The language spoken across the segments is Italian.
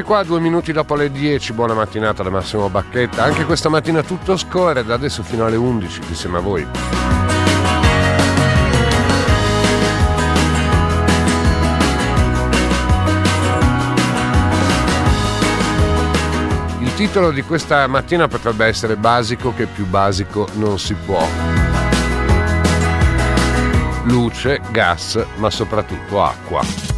Eccoci qua, due minuti dopo le 10, buona mattinata da Massimo Bacchetta. Anche questa mattina tutto scorre, da adesso fino alle 11, insieme a voi. Il titolo di questa mattina potrebbe essere basico che più basico non si può. Luce, gas, ma soprattutto acqua.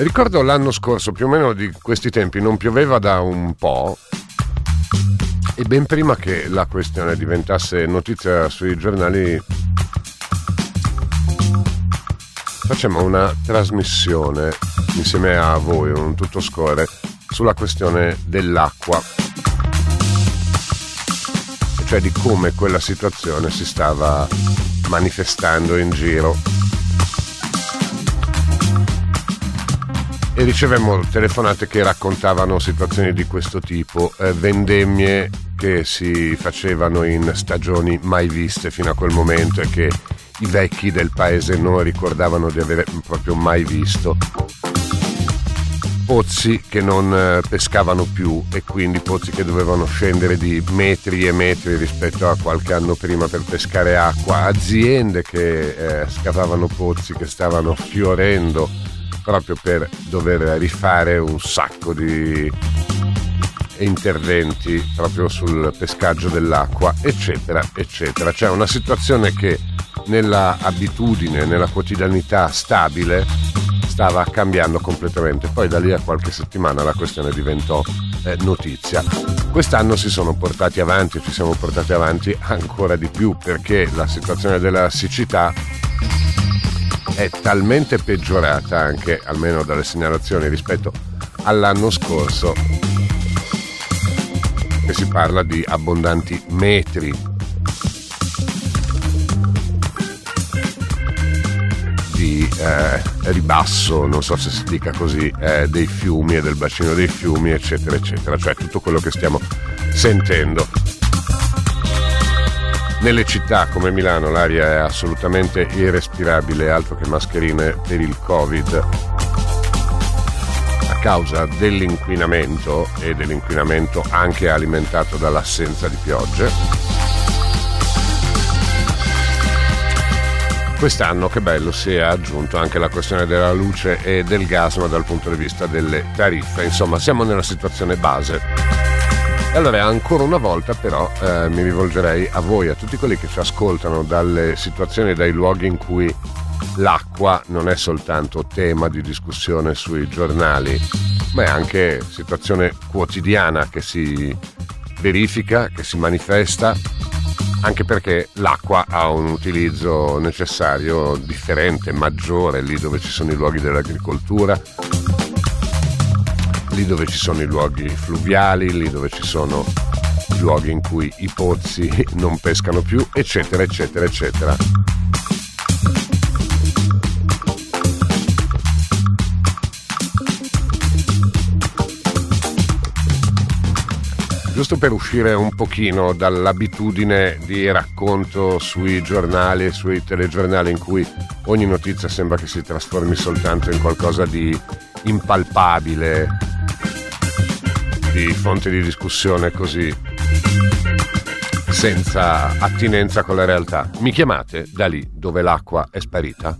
Ricordo l'anno scorso, più o meno di questi tempi, non pioveva da un po'. E ben prima che la questione diventasse notizia sui giornali, facciamo una trasmissione insieme a voi, un tutto score, sulla questione dell'acqua. Cioè di come quella situazione si stava manifestando in giro e ricevemmo telefonate che raccontavano situazioni di questo tipo, eh, vendemmie che si facevano in stagioni mai viste fino a quel momento e che i vecchi del paese non ricordavano di avere proprio mai visto. Pozzi che non eh, pescavano più e quindi pozzi che dovevano scendere di metri e metri rispetto a qualche anno prima per pescare acqua, aziende che eh, scavavano pozzi che stavano fiorendo proprio per dover rifare un sacco di interventi proprio sul pescaggio dell'acqua, eccetera, eccetera. C'è una situazione che nella abitudine, nella quotidianità stabile stava cambiando completamente. Poi da lì a qualche settimana la questione diventò eh, notizia. Quest'anno si sono portati avanti, ci siamo portati avanti ancora di più perché la situazione della siccità è talmente peggiorata anche, almeno dalle segnalazioni rispetto all'anno scorso, che si parla di abbondanti metri di eh, ribasso, non so se si dica così, eh, dei fiumi e del bacino dei fiumi, eccetera, eccetera, cioè tutto quello che stiamo sentendo. Nelle città come Milano l'aria è assolutamente irrespirabile, altro che mascherine per il Covid a causa dell'inquinamento e dell'inquinamento anche alimentato dall'assenza di piogge. Quest'anno, che bello, si è aggiunto anche la questione della luce e del gas, ma dal punto di vista delle tariffe. Insomma, siamo nella situazione base. E allora ancora una volta però eh, mi rivolgerei a voi, a tutti quelli che ci ascoltano dalle situazioni, dai luoghi in cui l'acqua non è soltanto tema di discussione sui giornali, ma è anche situazione quotidiana che si verifica, che si manifesta, anche perché l'acqua ha un utilizzo necessario differente, maggiore lì dove ci sono i luoghi dell'agricoltura lì dove ci sono i luoghi fluviali, lì dove ci sono i luoghi in cui i pozzi non pescano più, eccetera, eccetera, eccetera. giusto per uscire un pochino dall'abitudine di racconto sui giornali e sui telegiornali in cui ogni notizia sembra che si trasformi soltanto in qualcosa di impalpabile, di fonte di discussione così senza attinenza con la realtà. Mi chiamate da lì dove l'acqua è sparita?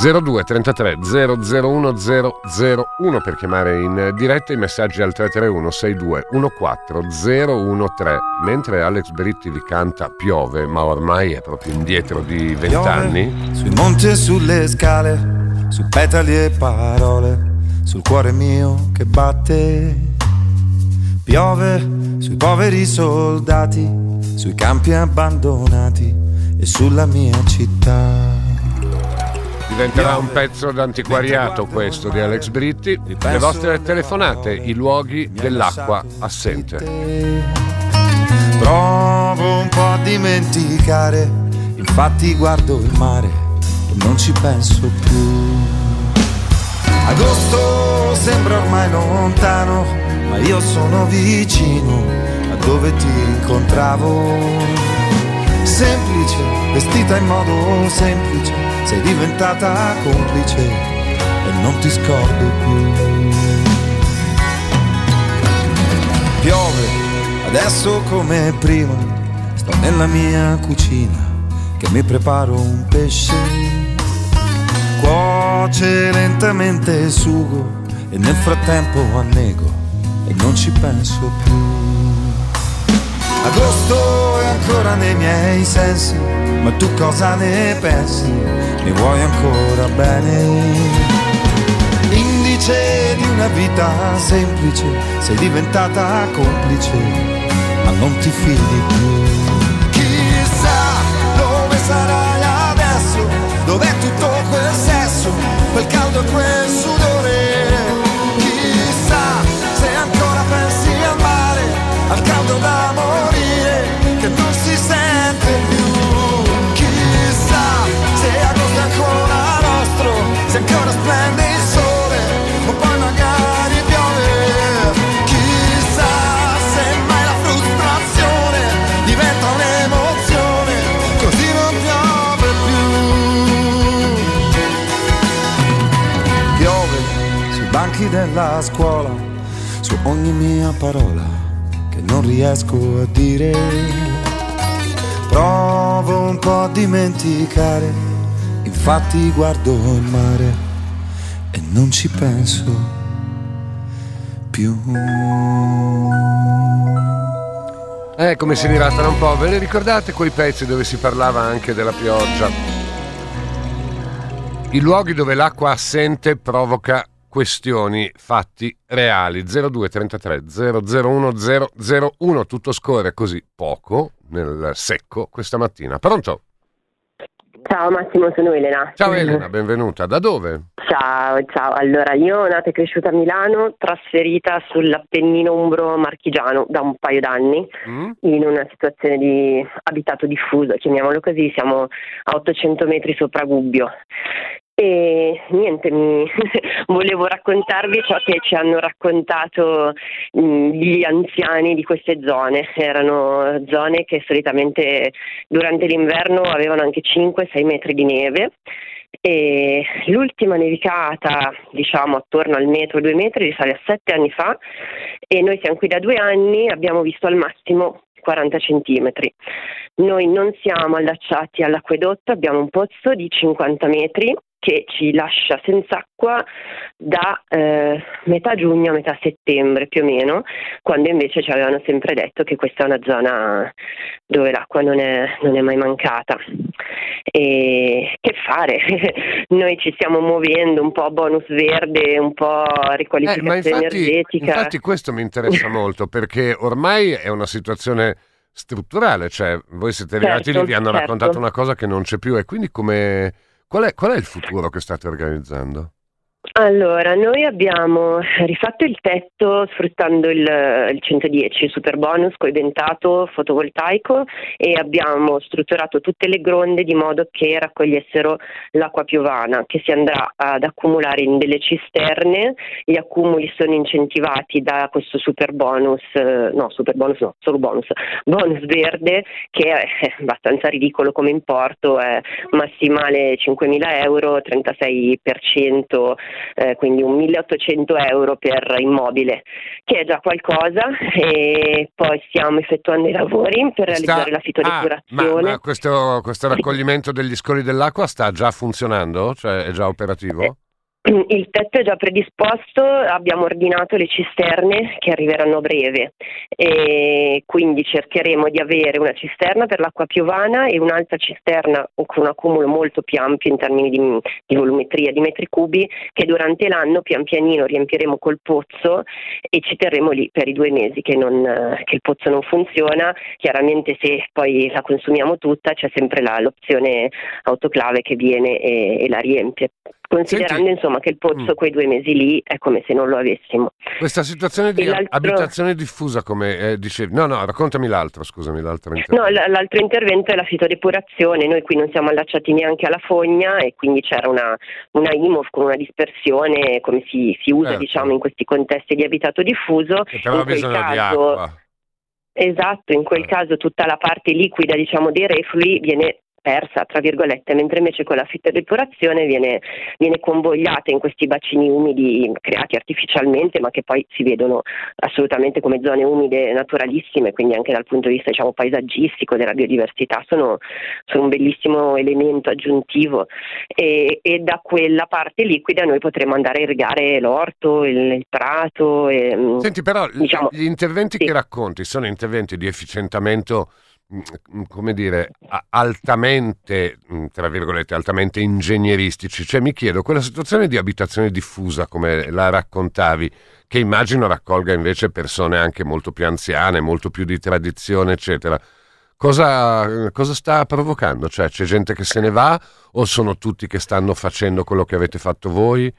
...02 33 001 001 per chiamare in diretta i messaggi al 331 62 14 013 mentre Alex Britti vi canta Piove ma ormai è proprio indietro di vent'anni sui monti e sulle scale su petali e parole, sul cuore mio che batte. Piove sui poveri soldati, sui campi abbandonati e sulla mia città. Diventerà un pezzo d'antiquariato questo di Alex Britti. Le vostre telefonate, i luoghi dell'acqua assente. Provo un po' a dimenticare, infatti guardo il mare e non ci penso più. Agosto sembra ormai lontano, ma io sono vicino a dove ti incontravo semplice, vestita in modo semplice, sei diventata complice e non ti scordo più. Piove, adesso come prima, sto nella mia cucina che mi preparo un pesce. Cuoce lentamente il sugo e nel frattempo annego e non ci penso più. Agosto è ancora nei miei sensi, ma tu cosa ne pensi? Mi vuoi ancora bene? Indice di una vita semplice, sei diventata complice, ma non ti fidi più. Chissà dove sarai adesso, dov'è tutto quel caldo e quel sudore. Scuola su ogni mia parola che non riesco a dire. Provo un po' a dimenticare, infatti guardo il mare e non ci penso più. Eh, come si dilattano un po', ve ne ricordate quei pezzi dove si parlava anche della pioggia? I luoghi dove l'acqua assente provoca questioni, fatti reali. 0233 001 001, tutto scorre così poco nel secco questa mattina. Pronto? Ciao Massimo, sono Elena. Ciao Elena, benvenuta. Da dove? Ciao, ciao. Allora, io nata e cresciuta a Milano, trasferita sull'Appennino Umbro Marchigiano da un paio d'anni, mm. in una situazione di abitato diffuso, chiamiamolo così, siamo a 800 metri sopra Gubbio. E niente, mi volevo raccontarvi ciò che ci hanno raccontato mh, gli anziani di queste zone. Erano zone che solitamente durante l'inverno avevano anche 5-6 metri di neve. E l'ultima nevicata, diciamo attorno al metro, due metri, risale a sette anni fa e noi siamo qui da due anni, abbiamo visto al massimo 40 centimetri. Noi non siamo allacciati all'acquedotto, abbiamo un pozzo di 50 metri che ci lascia senza acqua da eh, metà giugno a metà settembre più o meno, quando invece ci avevano sempre detto che questa è una zona dove l'acqua non è, non è mai mancata. E che fare? Noi ci stiamo muovendo un po' bonus verde, un po' riqualificazione eh, infatti, energetica. Infatti questo mi interessa molto perché ormai è una situazione strutturale, cioè voi siete arrivati certo, lì, vi hanno certo. raccontato una cosa che non c'è più e quindi come Qual è, qual è il futuro che state organizzando? Allora, noi abbiamo rifatto il tetto sfruttando il, il 110, il super bonus coibentato fotovoltaico e abbiamo strutturato tutte le gronde di modo che raccogliessero l'acqua piovana che si andrà ad accumulare in delle cisterne. Gli accumuli sono incentivati da questo super bonus, no, super bonus no, solo bonus, bonus verde che è abbastanza ridicolo come importo, è massimale 5.000 euro, 36% eh, quindi un 1800 euro per immobile, che è già qualcosa e poi stiamo effettuando i lavori per realizzare sta... la fitodepurazione. Ah, ma, ma questo, questo, raccoglimento degli scoli dell'acqua sta già funzionando? Cioè è già operativo? Eh Il tetto è già predisposto, abbiamo ordinato le cisterne che arriveranno a breve e quindi cercheremo di avere una cisterna per l'acqua piovana e un'altra cisterna con un accumulo molto più ampio in termini di, di volumetria di metri cubi che durante l'anno pian pianino riempiremo col pozzo e ci terremo lì per i due mesi che, non, che il pozzo non funziona. Chiaramente se poi la consumiamo tutta c'è sempre la, l'opzione autoclave che viene e, e la riempie considerando Senti, insomma che il pozzo mm. quei due mesi lì è come se non lo avessimo. Questa situazione di abitazione diffusa, come eh, dicevi, no, no, raccontami l'altro, scusami, l'altro intervento. No, l'altro intervento è la fitodepurazione, noi qui non siamo allacciati neanche alla fogna e quindi c'era una, una IMOF con una dispersione come si, si usa certo. diciamo in questi contesti di abitato diffuso. Che però ha bisogno caso, di acqua. Esatto, in quel eh. caso tutta la parte liquida diciamo, dei reflui viene persa, tra virgolette, mentre invece con la fitodepurazione viene, viene convogliata in questi bacini umidi creati artificialmente, ma che poi si vedono assolutamente come zone umide naturalissime, quindi anche dal punto di vista diciamo, paesaggistico, della biodiversità, sono, sono un bellissimo elemento aggiuntivo e, e, da quella parte liquida noi potremo andare a irrigare l'orto, il, il prato. E, Senti però, diciamo, gli interventi sì. che racconti sono interventi di efficientamento come dire, altamente, mm, tra virgolette, altamente ingegneristici. Cioè mi chiedo, quella situazione di abitazione diffusa, come la raccontavi, che immagino raccolga invece persone anche molto più anziane, molto più di tradizione, eccetera, cosa, cosa sta provocando? Cioè c'è gente che se ne va o sono tutti che stanno facendo quello che avete fatto voi?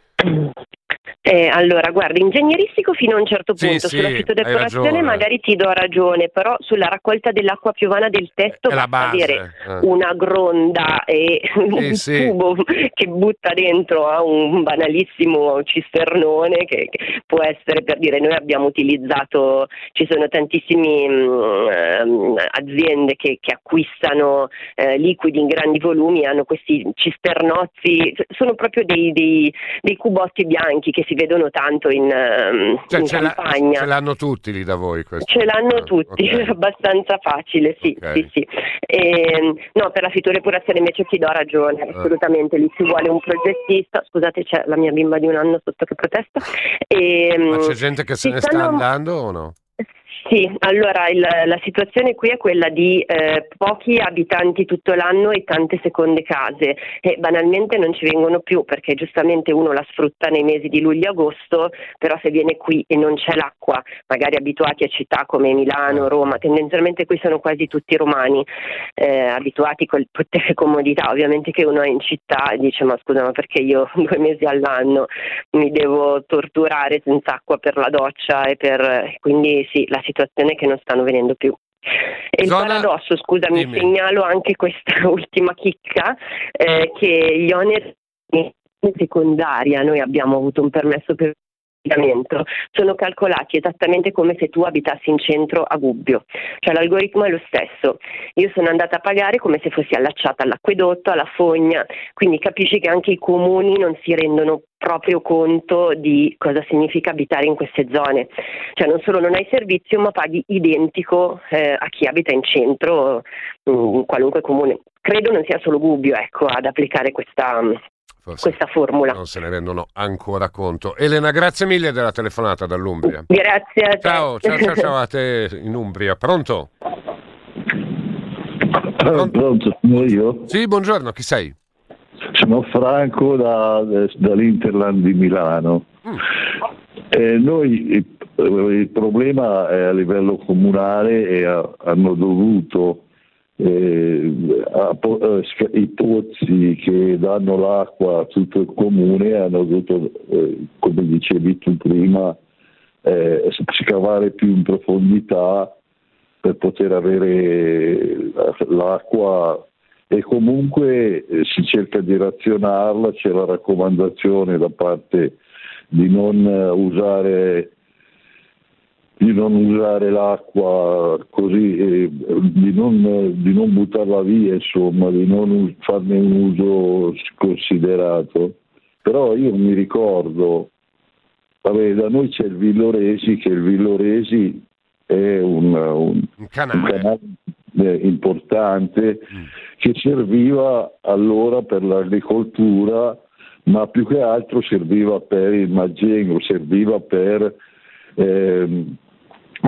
Eh, allora, guarda, ingegneristico fino a un certo punto, sì, sulla sì, fitodecorazione magari ti do ragione, però sulla raccolta dell'acqua piovana del tetto basta avere eh. una gronda e un sì, tubo che butta dentro a un banalissimo cisternone che, che, può essere per dire noi abbiamo utilizzato, ci sono tantissime mm, aziende che, che acquistano eh, liquidi in grandi volumi, hanno questi cisternozzi, sono proprio dei, dei, dei cubotti bianchi che si vedono tanto in, uh, cioè, in ce campagna. ce l'hanno tutti lì da voi? Questo. Ce l'hanno ah, tutti, okay. abbastanza facile, sì. Okay. sì, sì. E, ehm, no, per la fitodepurazione invece ti do ragione, ah. assolutamente, lì ci vuole un progettista, scusate c'è la mia bimba di un anno sotto che protesta. E, Ma c'è gente che se ne stanno... sta andando o no? Sì, allora il, la situazione qui è quella di eh, pochi abitanti tutto l'anno e tante seconde case e banalmente non ci vengono più perché giustamente uno la sfrutta nei mesi di luglio-agosto, però se viene qui e non c'è l'acqua, magari abituati a città come Milano, Roma, tendenzialmente qui sono quasi tutti romani, eh, abituati con tutte le comodità, ovviamente che uno è in città e dice ma scusa ma perché io due mesi all'anno mi devo torturare senza acqua per la doccia e per... quindi sì, la situazione situazione che non stanno venendo più. E Zona... il paradosso, scusami, Dimmi. segnalo anche questa ultima chicca, eh, che gli oneri in secondaria, noi abbiamo avuto un permesso per sono calcolati esattamente come se tu abitassi in centro a Gubbio, cioè l'algoritmo è lo stesso. Io sono andata a pagare come se fossi allacciata all'acquedotto, alla fogna, quindi capisci che anche i comuni non si rendono proprio conto di cosa significa abitare in queste zone. Cioè non solo non hai servizio, ma paghi identico eh, a chi abita in centro, in qualunque comune. Credo non sia solo Gubbio ecco, ad applicare questa, Forse questa formula. Non se ne rendono ancora conto. Elena, grazie mille della telefonata dall'Umbria. Grazie a te. Ciao, ciao, ciao, ciao a te in Umbria. Pronto? Pronto? Pronto, sono io? Sì, buongiorno, chi sei? Sono Franco da, dall'Interland di Milano. Mm. Eh, noi il, il, problema è a livello comunale e a, hanno dovuto eh, i pozzi che danno l'acqua a tutto il comune hanno dovuto, eh, come dicevi tu prima, eh, scavare più in profondità per poter avere l'acqua e comunque eh, si cerca di razionarla, c'è la raccomandazione da parte di non usare di non usare l'acqua così, eh, di, non, di, non, buttarla via, insomma, di non farne un uso considerato. Però io mi ricordo, vabbè, da noi c'è il Villoresi, che il Villoresi è un, un, un canale, eh, importante mm. che serviva allora per l'agricoltura ma più che altro serviva per il Magengo, serviva per, eh,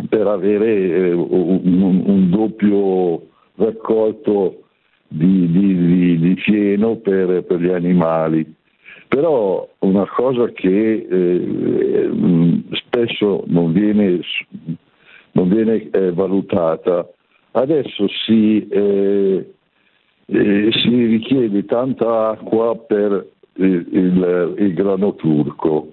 per avere eh, un, un, doppio raccolto di, di, di, di fieno per, per, gli animali. Però una cosa che eh, spesso non viene, non viene eh, valutata, adesso si, eh, eh, si richiede tanta acqua per il, il, il, grano turco.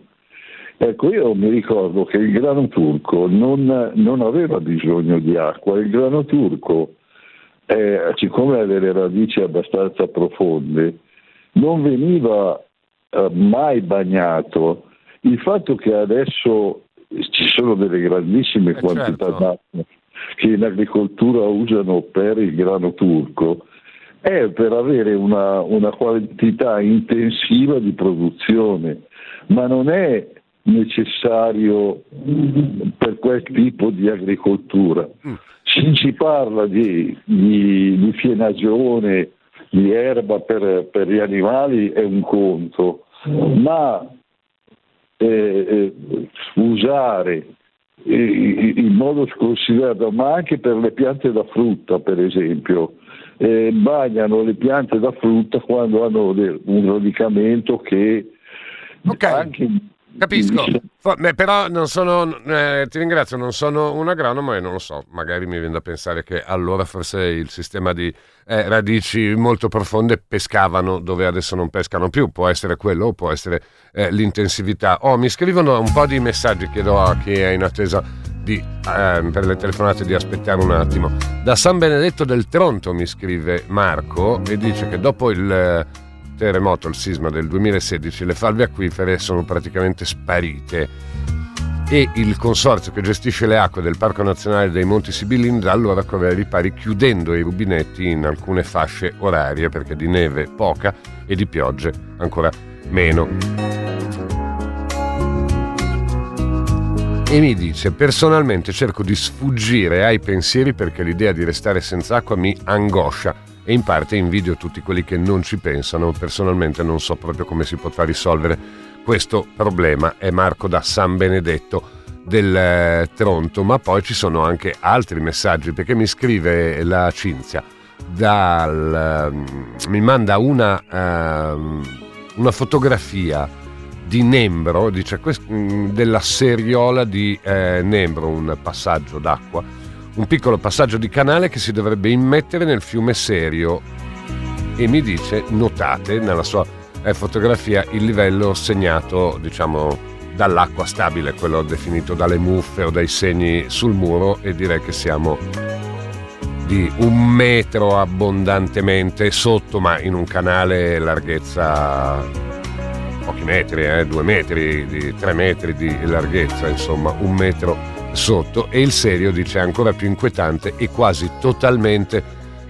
Ecco, io mi ricordo che il grano turco non, non aveva bisogno di acqua, il grano turco, eh, siccome ha delle radici abbastanza profonde, non veniva eh, mai bagnato. Il fatto che adesso ci sono delle grandissime eh quantità certo. d'acqua che in agricoltura usano per il grano turco è per avere una, una quantità intensiva di produzione, ma non è necessario per quel tipo di agricoltura. Mm. Si, si parla di, di, di, fienagione, di erba per, per, gli animali è un conto, ma eh, eh, usare in modo sconsiderato, ma anche per le piante da frutta, per esempio, eh, bagnano le piante da frutta quando hanno un radicamento che okay. anche Capisco, Beh, però non sono, eh, ti ringrazio, non sono un agronomo e non lo so, magari mi viene da pensare che allora forse il sistema di eh, radici molto profonde pescavano dove adesso non pescano più, può essere quello o può essere eh, l'intensività. Oh, mi scrivono un po' di messaggi, chiedo a chi è in attesa di, eh, per le telefonate di aspettare un attimo. Da San Benedetto del Tronto mi scrive Marco e dice che dopo il terremoto, il sisma del 2016, le falde acquifere sono praticamente sparite e il consorzio che gestisce le acque del Parco Nazionale dei Monti Sibillini da allora corre ai ripari chiudendo i rubinetti in alcune fasce orarie perché di neve poca e di piogge ancora meno. E mi dice, personalmente cerco di sfuggire ai pensieri perché l'idea di restare senza acqua mi angoscia e in parte invidio tutti quelli che non ci pensano. Personalmente non so proprio come si potrà risolvere questo problema. È Marco da San Benedetto del eh, Tronto, ma poi ci sono anche altri messaggi perché mi scrive la Cinzia. Dal, uh, mi manda una, uh, una, fotografia di Nembro, dice, mm, della seriola di eh, Nembro, un passaggio d'acqua un piccolo passaggio di canale che si dovrebbe immettere nel fiume Serio. E mi dice notate nella sua eh, fotografia il livello segnato diciamo dall'acqua stabile quello definito dalle muffe o dai segni sul muro e direi che siamo di un metro abbondantemente sotto ma in un canale larghezza pochi metri, eh, due metri, di, tre metri di larghezza insomma un metro sotto e il serio dice ancora più inquietante e quasi totalmente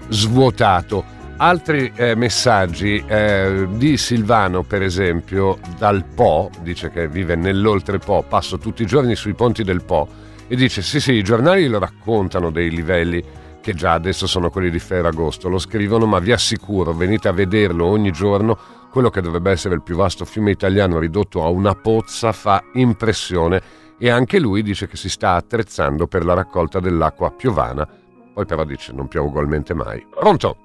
svuotato. Altri eh, messaggi eh, di Silvano, per esempio, dal Po, dice che vive nell'oltre Po, passo tutti i giorni sui ponti del Po e dice sì sì, i giornali lo raccontano dei livelli che già adesso sono quelli di Ferragosto, lo scrivono, ma vi assicuro, venite a vederlo ogni giorno, quello che dovrebbe essere il più vasto fiume italiano ridotto a una pozza fa impressione e anche lui dice che si sta attrezzando per la raccolta dell'acqua piovana. Poi però dice non piove ugualmente mai. Pronto?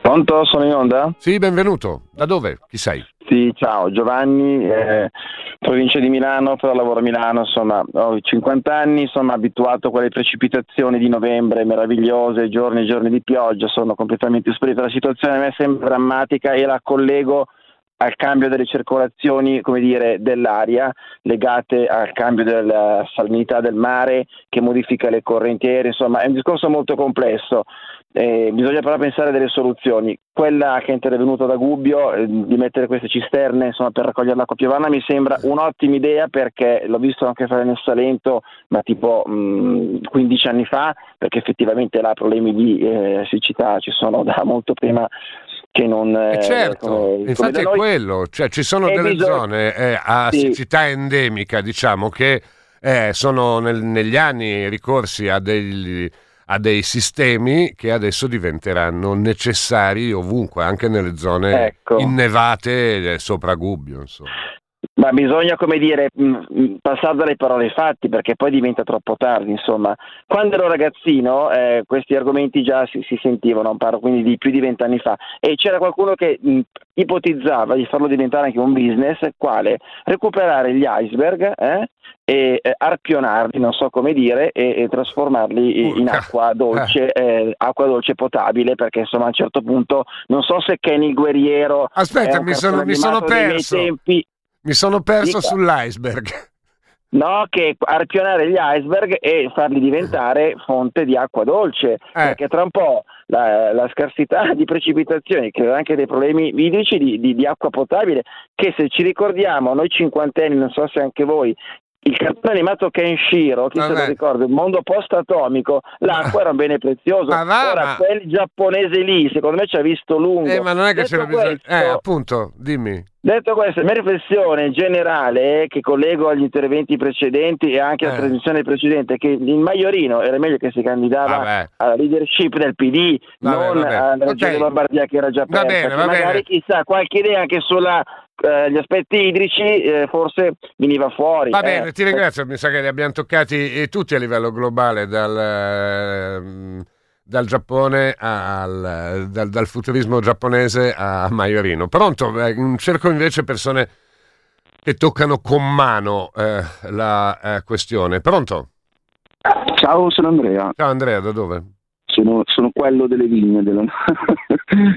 Pronto? Sono in onda? Sì, benvenuto. Da dove? Chi sei? Sì, ciao, Giovanni, eh, provincia di Milano, però lavoro a Milano, insomma, ho 50 anni, sono abituato a quelle precipitazioni di novembre meravigliose, giorni e giorni di pioggia, sono completamente sparito. La situazione a me sembra drammatica e la collego al cambio delle circolazioni dire, dell'aria legate al cambio della salinità del mare che modifica le correnti aeree, insomma è un discorso molto complesso. Eh, bisogna però pensare a delle soluzioni. Quella che è intervenuta da Gubbio eh, di mettere queste cisterne insomma, per raccogliere l'acqua piovana mi sembra un'ottima idea perché l'ho visto anche fare nel Salento, ma tipo mh, 15 anni fa, perché effettivamente là problemi di eh, siccità ci sono da molto prima che non... Eh, certo, come, infatti come è quello, cioè ci sono delle bisogno... zone eh, a sì. siccità endemica, diciamo, che eh, sono nel, negli anni ricorsi a degli, a dei sistemi che adesso diventeranno necessari ovunque, anche nelle zone ecco. innevate sopra Gubbio. Insomma. Ma bisogna, come dire, mm, mm, passare dalle parole ai fatti perché poi diventa troppo tardi, insomma. Quando ero ragazzino eh, questi argomenti già si, si sentivano, parlo quindi di più di vent'anni fa, e c'era qualcuno che mh, mm, ipotizzava di farlo diventare anche un business, quale? Recuperare gli iceberg eh, e eh, arpionarli, non so come dire, e, e trasformarli in acqua dolce, eh. eh. acqua dolce potabile, perché insomma a un certo punto non so se Kenny guerriero... Aspetta, mi sono, mi sono perso. Tempi, mi sono perso Dica. sull'iceberg. No, che arpionare gli iceberg e farli diventare fonte di acqua dolce, eh. perché tra un po' la, la, scarsità di precipitazioni crea anche dei problemi idrici di, di, di, acqua potabile, che se ci ricordiamo, noi cinquantenni, non so se anche voi, il cartone animato Kenshiro, chi Vabbè. se lo ricorda, il mondo post-atomico, l'acqua era un bene prezioso. Ma va, Ora, ma... quel giapponese lì, secondo me ci ha visto lungo. Eh, ma non è che c'era bisogno... Eh, appunto, dimmi. Detto questo, la mia riflessione generale, che collego agli interventi precedenti e anche alla eh. trasmissione precedente, è che il Maiorino era meglio che si candidava vabbè. alla leadership del PD, vabbè, non vabbè. alla regione okay. Lombardia che era già persa. Va bene, va magari bene. chissà, qualche idea anche sulla eh, gli aspetti idrici eh, forse veniva fuori. Va bene, eh. ti ringrazio, mi sa che li abbiamo toccati eh, tutti a livello globale, dal, eh, dal Giappone al, dal, dal, futurismo giapponese a Maiorino. Pronto? cerco invece persone che toccano con mano la questione. Pronto? Ciao, sono Andrea. Ciao Andrea, da dove? Sono, sono quello delle vigne. Della...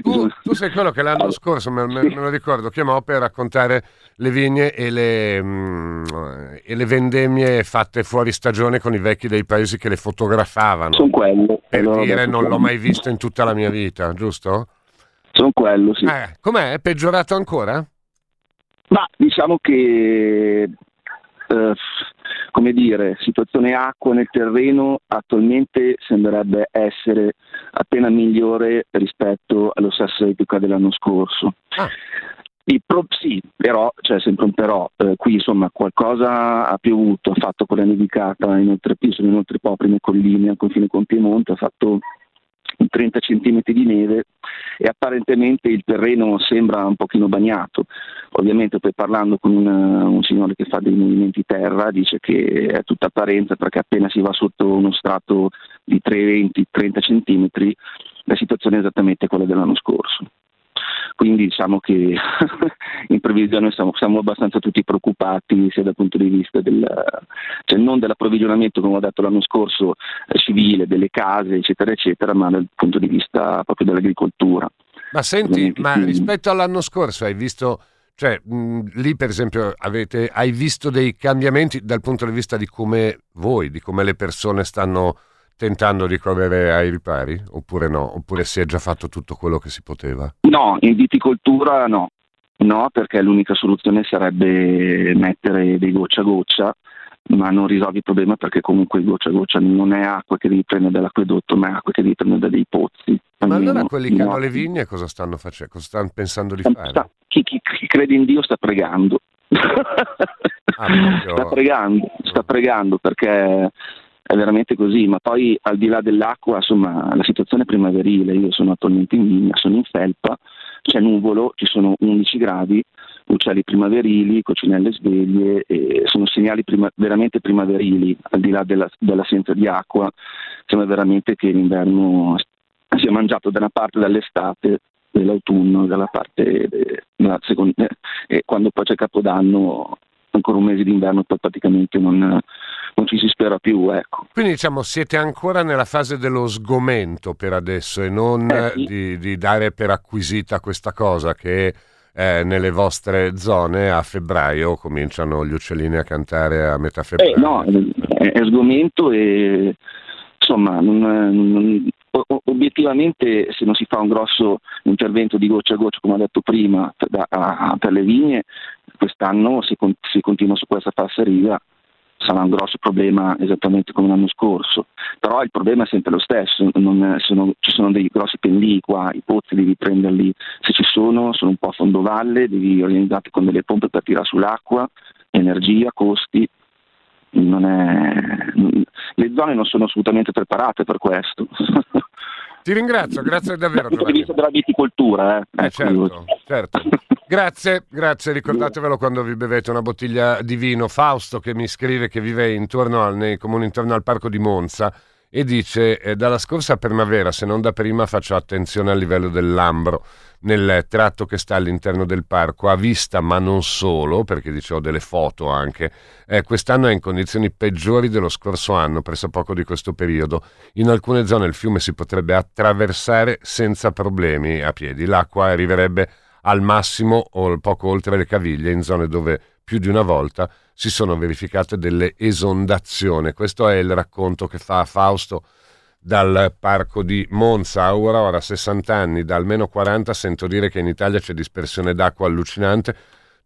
Tu, tu, sei quello che l'anno scorso, me, me, me, lo ricordo, chiamò per raccontare le vigne e le, mm, e le, vendemmie fatte fuori stagione con i vecchi dei paesi che le fotografavano. Sono quello. Per allora, dire non l'ho mai visto in tutta la mia vita, giusto? Sono quello, sì. Eh, com'è? È peggiorato ancora? Ma diciamo che... Uh, come dire, situazione acqua nel terreno attualmente sembrerebbe essere appena migliore rispetto allo stesso epoca dell'anno scorso. Ah. I pro, sì, però c'è sempre un però. Eh, qui insomma qualcosa ha piovuto, ha fatto quella nevicata inoltre, sono inoltre po' prime colline al confine con Piemonte, ha fatto 30 cm di neve e apparentemente il terreno sembra un pochino bagnato. Ovviamente poi parlando con un, un, signore che fa dei movimenti terra dice che è tutta apparenza perché appena si va sotto uno strato di 3-20-30 cm la situazione è esattamente quella dell'anno scorso. Quindi diciamo che in previsione siamo, siamo, abbastanza tutti preoccupati sia dal punto di vista del, cioè non dell'approvvigionamento, come ho detto l'anno scorso, eh, civile, delle case, eccetera, eccetera, ma dal punto di vista proprio dell'agricoltura. Ma senti, ma rispetto all'anno scorso hai visto... Cioè, mh, lì per esempio avete, hai visto dei cambiamenti dal punto di vista di come voi, di come le persone stanno tentando di correre ai ripari oppure no? Oppure si è già fatto tutto quello che si poteva? No, in viticoltura no. No, perché l'unica soluzione sarebbe mettere dei goccia a goccia, ma non risolvi il problema perché comunque goccia a goccia non è acqua che devi prendere dall'acquedotto, ma è acqua che devi prendere da dei pozzi. Ma allora quelli che hanno le vigne cosa stanno facendo? Cosa stanno pensando di fare? Sta, chi, chi, chi, crede in Dio sta pregando. Ah, sta pregando, sta pregando perché è veramente così, ma poi al di là dell'acqua, insomma, la situazione è primaverile, io sono attualmente in vigna, sono in felpa, c'è nuvolo, ci sono 11 gradi, uccelli primaverili, coccinelle sveglie, sono segnali prima, veramente primaverili, al di là della, dell'assenza di acqua, sembra veramente che l'inverno sia mangiato da una parte dall'estate dell'autunno, dalla parte della seconda, e quando poi c'è Capodanno ancora un mese d'inverno praticamente non, non ci si spera più. Ecco. Quindi diciamo siete ancora nella fase dello sgomento per adesso e non eh, sì. di, di, dare per acquisita questa cosa che eh, nelle vostre zone a febbraio cominciano gli uccellini a cantare a metà febbraio. Eh, no, è, è, sgomento e insomma non, non, obiettivamente se non si fa un grosso intervento di goccia a goccia come ho detto prima per, a, per le vigne quest'anno si, si continua su questa falsa riga sarà un grosso problema esattamente come l'anno scorso, però il problema è sempre lo stesso, non, sono, ci sono dei grossi pendii qua, i pozzi devi prenderli, se ci sono sono un po' a fondovalle, devi organizzarti con delle pompe per tirare sull'acqua, energia, costi, è, le zone non sono assolutamente preparate per questo. Ti ringrazio, grazie davvero. Dal punto di vista della viticoltura, eh. eh ecco, certo, certo. Grazie, grazie, ricordatevelo quando vi bevete una bottiglia di vino. Fausto che mi scrive che vive intorno al, nei comuni intorno al parco di Monza e dice eh, dalla scorsa primavera, se non da prima, faccio attenzione al livello del Lambro nel tratto che sta all'interno del parco, a vista ma non solo, perché dicevo delle foto anche, eh, quest'anno è in condizioni peggiori dello scorso anno, presso poco di questo periodo. In alcune zone il fiume si potrebbe attraversare senza problemi a piedi, l'acqua arriverebbe al massimo o poco oltre le caviglie in zone dove più di una volta si sono verificate delle esondazioni. Questo è il racconto che fa Fausto dal parco di Monza. Aurora, 60 anni, da almeno 40 sento dire che in Italia c'è dispersione d'acqua allucinante,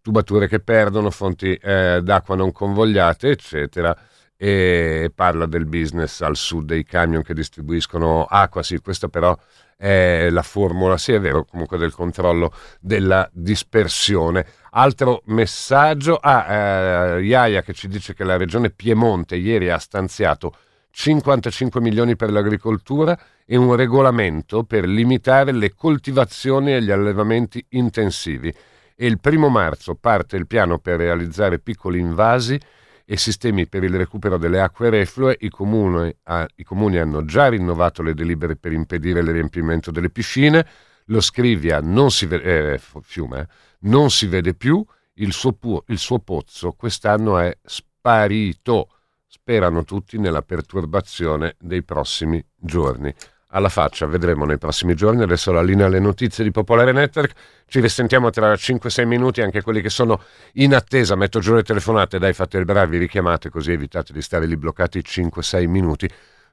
tubature che perdono, fonti eh, d'acqua non convogliate, eccetera. E parla del business al sud dei camion che distribuiscono acqua. Sì, questo però è la formula, sì è vero, comunque del controllo della dispersione. Altro messaggio, ah, eh, Iaia che ci dice che la regione Piemonte ieri ha stanziato 55 milioni per l'agricoltura e un regolamento per limitare le coltivazioni e gli allevamenti intensivi. E il primo marzo parte il piano per realizzare piccoli invasi e sistemi per il recupero delle acque reflue. I comuni, ah, I comuni hanno già rinnovato le delibere per impedire il riempimento delle piscine. Lo Scrivia non si, vede, eh, fiume, eh, non si vede più. Il suo, pu- il suo pozzo quest'anno è sparito sperano tutti nella perturbazione dei prossimi giorni. Alla faccia, vedremo nei prossimi giorni. Adesso la linea alle notizie di Popolare Network. Ci risentiamo tra 5-6 minuti, anche quelli che sono in attesa. Metto giù le telefonate, dai, fate il bravi, richiamate così evitate di stare lì bloccati 5-6 minuti.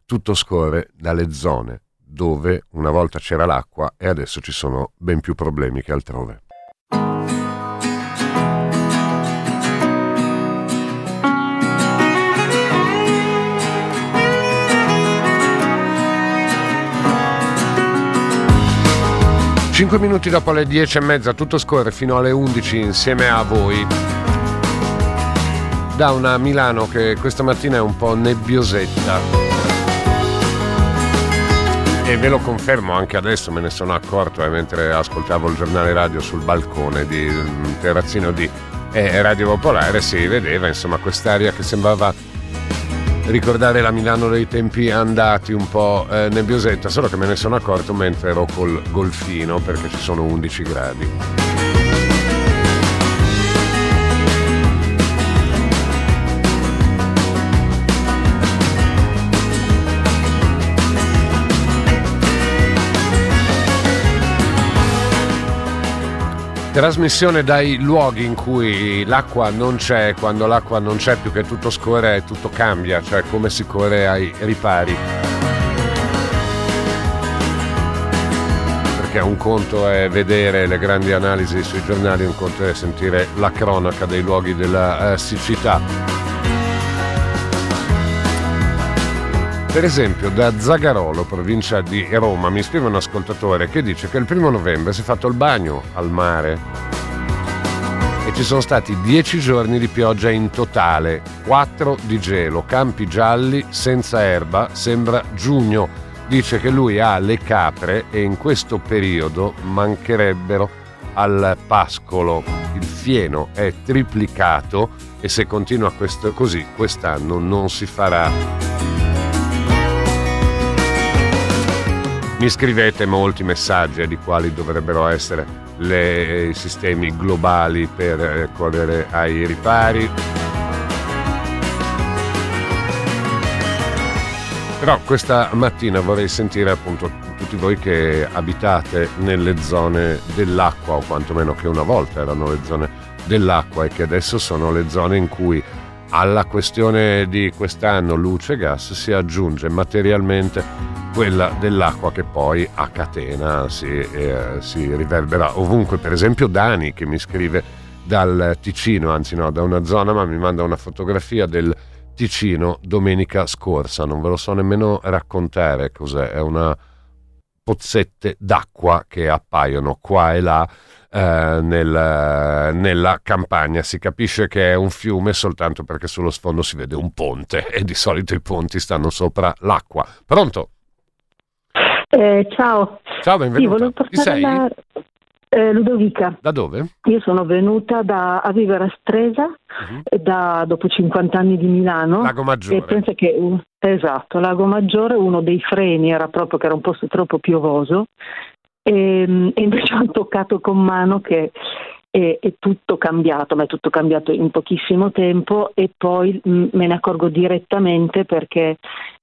Tutto scorre dalle zone dove una volta c'era l'acqua e adesso ci sono ben più problemi che altrove. 5 minuti dopo le 10 e mezza, tutto scorre fino alle 11 insieme a voi. Da una Milano che questa mattina è un po' nebbiosetta. E ve lo confermo anche adesso, me ne sono accorto eh, mentre ascoltavo il giornale radio sul balcone di un terrazzino di eh, Radio Popolare, si vedeva insomma quest'aria che sembrava ricordare la Milano dei tempi andati un po' eh, nebbiosetta, solo che me ne sono accorto mentre ero col golfino perché ci sono 11 gradi. Trasmissione dai luoghi in cui l'acqua non c'è, quando l'acqua non c'è più che tutto scorre e tutto cambia, cioè come si corre ai ripari. Perché un conto è vedere le grandi analisi sui giornali, un conto è sentire la cronaca dei luoghi della uh, siccità. Per esempio, da Zagarolo, provincia di Roma, mi scrive un ascoltatore che dice che il primo novembre si è fatto il bagno al mare e ci sono stati dieci giorni di pioggia in totale, quattro di gelo, campi gialli, senza erba, sembra giugno. Dice che lui ha le capre e in questo periodo mancherebbero al pascolo. Il fieno è triplicato e se continua questo, così quest'anno non si farà. Mi scrivete molti messaggi di quali dovrebbero essere le, i sistemi globali per eh, correre ai ripari. Però questa mattina vorrei sentire appunto tutti voi che abitate nelle zone dell'acqua o quantomeno che una volta erano le zone dell'acqua e che adesso sono le zone in cui alla questione di quest'anno luce e gas si aggiunge materialmente quella dell'acqua che poi a catena si, eh, si riverbera ovunque. Per esempio Dani che mi scrive dal Ticino, anzi no, da una zona, ma mi manda una fotografia del Ticino domenica scorsa. Non ve lo so nemmeno raccontare cos'è, è una pozzette d'acqua che appaiono qua e là eh, nel, nella campagna. Si capisce che è un fiume soltanto perché sullo sfondo si vede un ponte e di solito i ponti stanno sopra l'acqua. Pronto? Eh, ciao. Ciao, benvenuto. Chi sei? La... Eh, Ludovica. Da dove? Io sono venuta da, a vivere a Stresa uh-huh. da, dopo 50 anni di Milano. Lago Maggiore. E penso che, esatto, Lago Maggiore, uno dei freni era proprio che era un posto troppo piovoso e, ehm, e invece ho toccato con mano che è, è, tutto cambiato, ma è tutto cambiato in pochissimo tempo e poi mm, me ne accorgo direttamente perché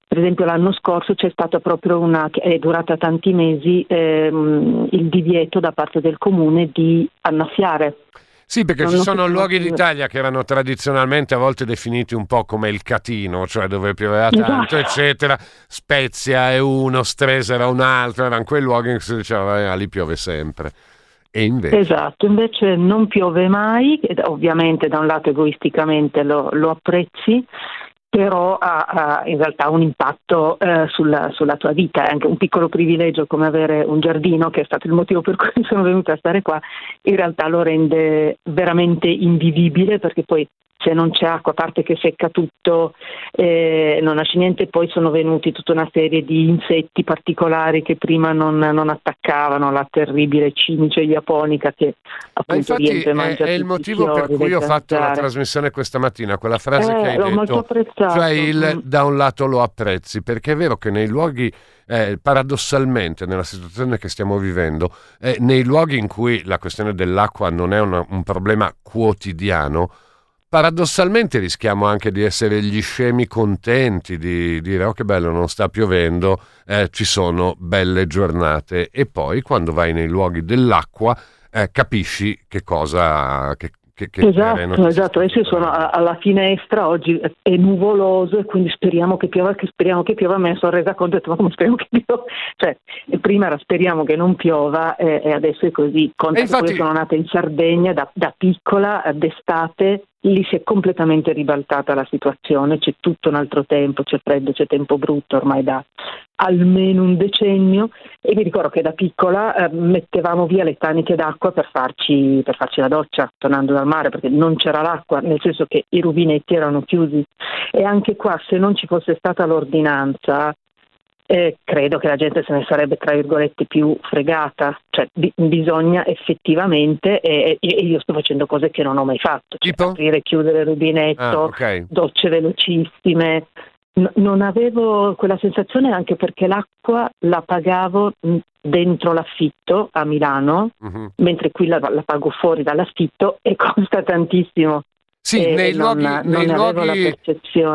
per esempio l'anno scorso c'è stata proprio una, è durata tanti mesi, ehm, il divieto da parte del comune di annaffiare. Sì, perché non ci sono luoghi d'Italia che erano tradizionalmente a volte definiti un po' come il catino, cioè dove pioveva tanto, esatto. eccetera. Spezia è uno, Stresa era un altro, erano quei luoghi in cui si diceva eh, lì piove sempre. E invece... Esatto, invece non piove mai, ovviamente da un lato egoisticamente lo, lo apprezzi, però ha, ha, in realtà un impatto eh, sulla, sulla, tua vita, è anche un piccolo privilegio come avere un giardino, che è stato il motivo per cui sono venuta a stare qua, in realtà lo rende veramente invivibile perché poi se non c'è acqua, a parte che secca tutto, eh, non nasce niente, poi sono venuti tutta una serie di insetti particolari che prima non, non attaccavano, la terribile cimice japonica che appunto e mangia è, è il motivo per cui ho fatto la trasmissione questa mattina, quella frase eh, che hai detto, cioè il, mm. da un lato lo apprezzi, perché è vero che nei luoghi eh, paradossalmente nella situazione che stiamo vivendo, eh, nei luoghi in cui la questione dell'acqua non è una, un problema quotidiano, paradossalmente rischiamo anche di essere gli scemi contenti, di dire oh che bello non sta piovendo, eh, ci sono belle giornate e poi quando vai nei luoghi dell'acqua eh, capisci che cosa, che, che, che esatto, esatto. adesso io sono alla finestra, oggi è nuvoloso e quindi speriamo che piova, che speriamo che piova, me ne sono resa conto e ho detto ma come speriamo che piova? Cioè, prima era speriamo che non piova e, e adesso è così. Conta infatti... io sono nata in Sardegna da, da piccola, d'estate, lì si è completamente ribaltata la situazione, c'è tutto un altro tempo, c'è freddo, c'è tempo brutto ormai da almeno un decennio e mi ricordo che da piccola eh, mettevamo via le taniche d'acqua per farci, per farci la doccia tornando dal mare perché non c'era l'acqua, nel senso che i rubinetti erano chiusi. E anche qua se non ci fosse stata l'ordinanza eh, credo che la gente se ne sarebbe tra virgolette più fregata, cioè bi- bisogna effettivamente, e, e, io sto facendo cose che non ho mai fatto, cioè aprire e chiudere il rubinetto, ah, okay. docce velocissime, N- non avevo quella sensazione anche perché l'acqua la pagavo dentro l'affitto a Milano, uh-huh. mentre qui la, la pago fuori dall'affitto e costa tantissimo. Sì, nei, luoghi, non, nei, non luoghi,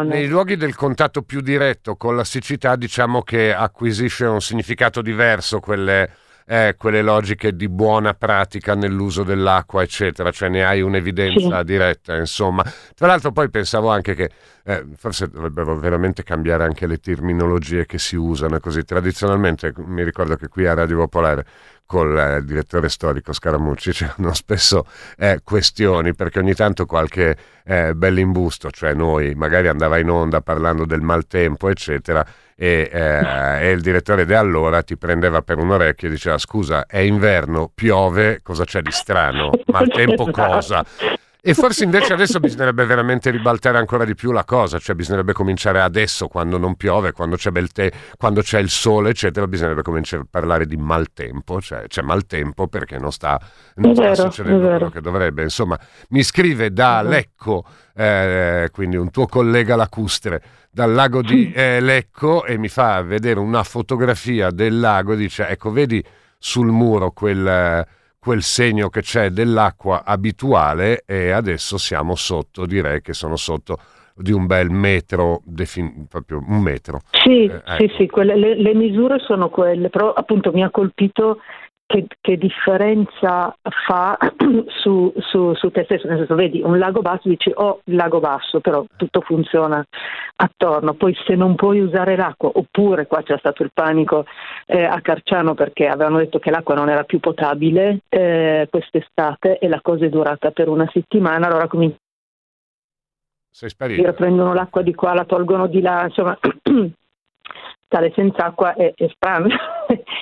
nei, luoghi, del contatto più diretto con la siccità diciamo che acquisisce un significato diverso quelle, eh, quelle logiche di buona pratica nell'uso dell'acqua, eccetera, cioè ne hai un'evidenza sì. diretta, insomma. Tra l'altro poi pensavo anche che eh, forse dovrebbero veramente cambiare anche le terminologie che si usano così. Tradizionalmente mi ricordo che qui a Radio Popolare col eh, direttore storico Scaramucci c'erano spesso eh, questioni perché ogni tanto qualche eh, bell'imbusto, cioè noi magari andava in onda parlando del maltempo eccetera e, eh, e il direttore di allora ti prendeva per un orecchio e diceva scusa è inverno, piove, cosa c'è di strano? Maltempo cosa? E forse invece adesso bisognerebbe veramente ribaltare ancora di più la cosa, cioè bisognerebbe cominciare adesso, quando non piove, quando c'è bel te, quando c'è il sole, eccetera, bisognerebbe cominciare a parlare di maltempo, cioè c'è maltempo perché non sta, non sta vero, succedendo quello che dovrebbe. Insomma, mi scrive da Lecco, eh, quindi un tuo collega lacustre, dal lago di eh, Lecco e mi fa vedere una fotografia del lago e dice, ecco, vedi sul muro quel quel segno che c'è dell'acqua abituale e adesso siamo sotto, direi che sono sotto di un bel metro, defin- proprio un metro. Sì, eh, ecco. sì, sì, quelle, le, le, misure sono quelle, però appunto mi ha colpito che, che differenza fa su, su, su, te stesso, nel senso vedi un lago basso dici oh il lago basso, però tutto funziona attorno, poi se non puoi usare l'acqua, oppure qua c'è stato il panico eh, a Carciano perché avevano detto che l'acqua non era più potabile eh, quest'estate e la cosa è durata per una settimana, allora cominciano sei sparito. Prendono l'acqua di qua, la tolgono di là, insomma stare senza acqua è, è strano,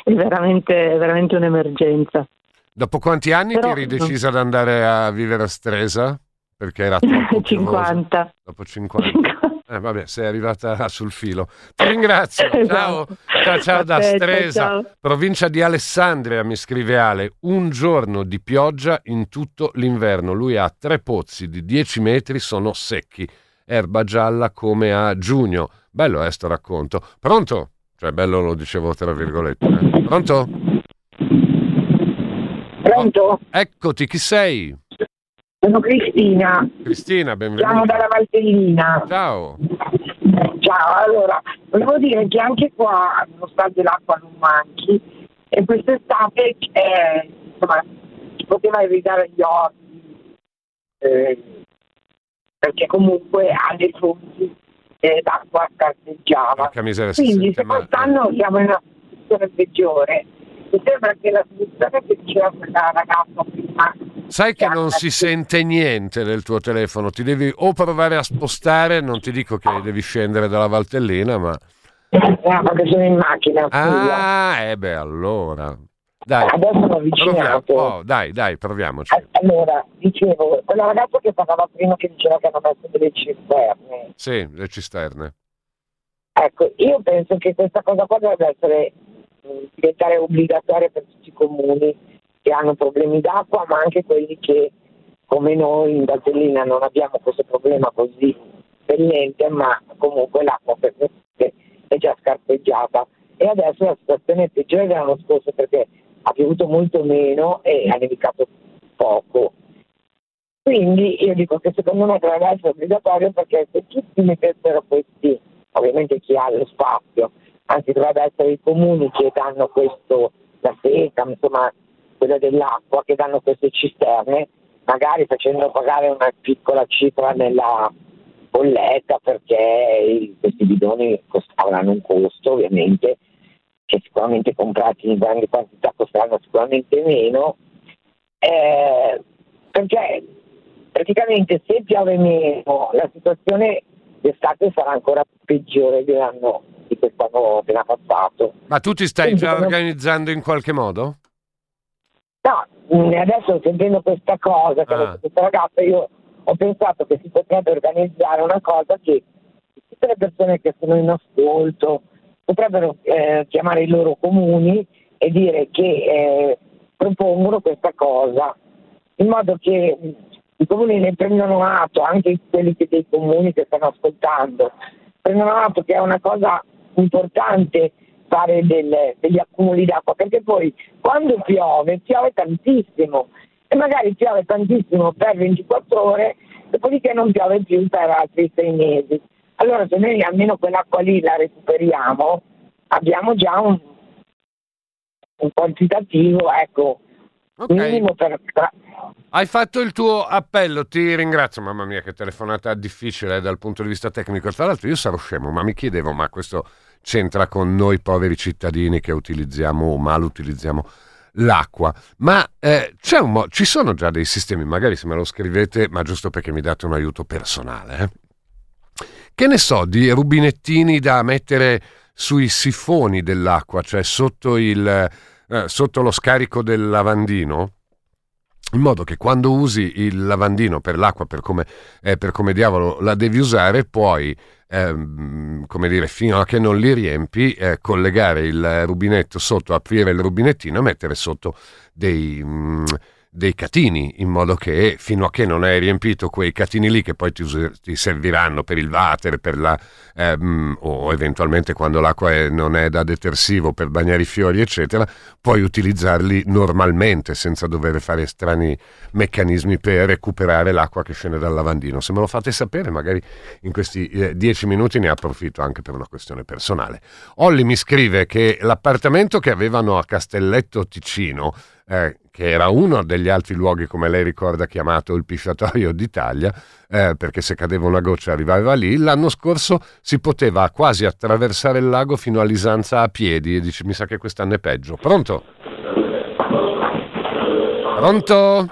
è veramente, è veramente un'emergenza. Dopo quanti anni Però- ti eri decisa ad andare a vivere a Stresa? Perché era troppo piovoso. 50. Dopo 50. Eh, vabbè, sei arrivata sul filo. Ti ringrazio. Ciao. Esatto. Ciao, ciao da Aspetta, Stresa, ciao. provincia di Alessandria, mi scrive Ale. Un giorno di pioggia in tutto l'inverno. Lui ha tre pozzi di 10 metri, sono secchi. Erba gialla come a giugno. Bello è sto racconto. Pronto? Cioè, bello lo dicevo tra virgolette. eh. Pronto? Pronto? Eccoti, chi sei? Sono Cristina, Cristina, benvenuta. dalla Valtellina. Ciao. Ciao, allora, volevo dire che anche qua, nonostante l'acqua non manchi, e quest'estate eh, insomma, si poteva evitare gli orti, eh, perché comunque alle fonti eh, l'acqua scarseggiava. Quindi se quest'anno siamo in una situazione peggiore, mi sembra che la soluzione che diceva quella ragazza prima Sai che non si sente niente del tuo telefono, ti devi o provare a spostare, non ti dico che devi scendere dalla Valtellina, ma... No, perché sono in macchina. Ah, eh beh, allora. Dai, Adesso sono proviamo. avvicinato. Oh, dai, dai, proviamoci. Allora, dicevo, quella ragazza che parlava prima che diceva che hanno messo delle cisterne, Sì, le cisterne. ecco, io penso che questa cosa qua dovrebbe essere mh, diventare obbligatoria per tutti i comuni che hanno problemi d'acqua, ma anche quelli che, come noi in Valtellina, non abbiamo questo problema così spellente, ma comunque l'acqua per noi è già scarpeggiata. E adesso la situazione è peggiore dell'anno scorso perché ha piovuto molto meno e ha nevicato poco. Quindi io dico che secondo me dovrebbe essere obbligatorio perché se tutti mettessero questi, ovviamente chi ha lo spazio, anzi dovrebbe essere i comuni che danno questo, la seca, insomma, quella dell'acqua, che danno queste cisterne, magari facendo pagare una piccola cifra nella bolletta perché questi bidoni avranno un costo ovviamente che sicuramente comprati in grandi quantità costeranno sicuramente meno eh, perché praticamente se piove meno la situazione d'estate sarà ancora peggiore dell'anno di quest'anno appena passato Ma tu ti stai Quindi, già organizzando in qualche modo? No, mh, adesso sentendo questa cosa che Ah. questa ragazza, io ho pensato che si potrebbe organizzare una cosa che tutte le persone che sono in ascolto potrebbero eh, chiamare i loro comuni e dire che eh, propongono questa cosa, in modo che mh, i comuni ne prendano atto, anche quelli che dei comuni che stanno ascoltando, prendono atto che è una cosa importante fare del- degli accumuli d'acqua, perché poi quando piove, piove tantissimo e magari piove tantissimo per 24 ore, dopodiché non piove più per altri sei mesi. Allora se noi almeno quell'acqua lì la recuperiamo, abbiamo già un, un quantitativo, ecco, Ok. minimo per... Hai fatto il tuo appello, ti ringrazio. Mamma mia, che telefonata difficile eh, dal punto di vista tecnico. Tra l'altro, io sarò scemo, ma mi chiedevo, ma questo c'entra con noi poveri cittadini che utilizziamo o mal utilizziamo l'acqua? Ma eh, c'è un mo- ci sono già dei sistemi, magari se me lo scrivete, ma giusto perché mi date un aiuto personale. eh. Che ne so, di rubinettini da mettere sui sifoni dell'acqua, cioè sotto, il, eh, sotto lo scarico del lavandino? in modo che quando usi il lavandino per l'acqua, per come, eh, per come diavolo la devi usare, puoi, ehm, come dire, fino a che non li riempi, eh, collegare il rubinetto sotto, aprire il rubinettino e mettere sotto dei, mm, dei catini, in modo che fino a che non hai riempito quei catini lì, che poi ti, ti serviranno per il water, per la, ehm, o eventualmente quando l'acqua è- non è da detersivo per bagnare i fiori, eccetera, puoi utilizzarli normalmente senza dover fare strani meccanismi per recuperare l'acqua che scende dal lavandino. Se me lo fate sapere, magari in questi eh, dieci minuti ne approfitto anche per una questione personale. Olli mi scrive che l'appartamento che avevano a Castelletto Ticino, eh, che era uno degli altri luoghi, come lei ricorda, chiamato il pisciatoio d'Italia, eh, perché se cadeva una goccia arrivava lì, l'anno scorso si poteva quasi attraversare il lago fino a Lisanza a piedi e dice mi sa che quest'anno è peggio. Pronto? Pronto?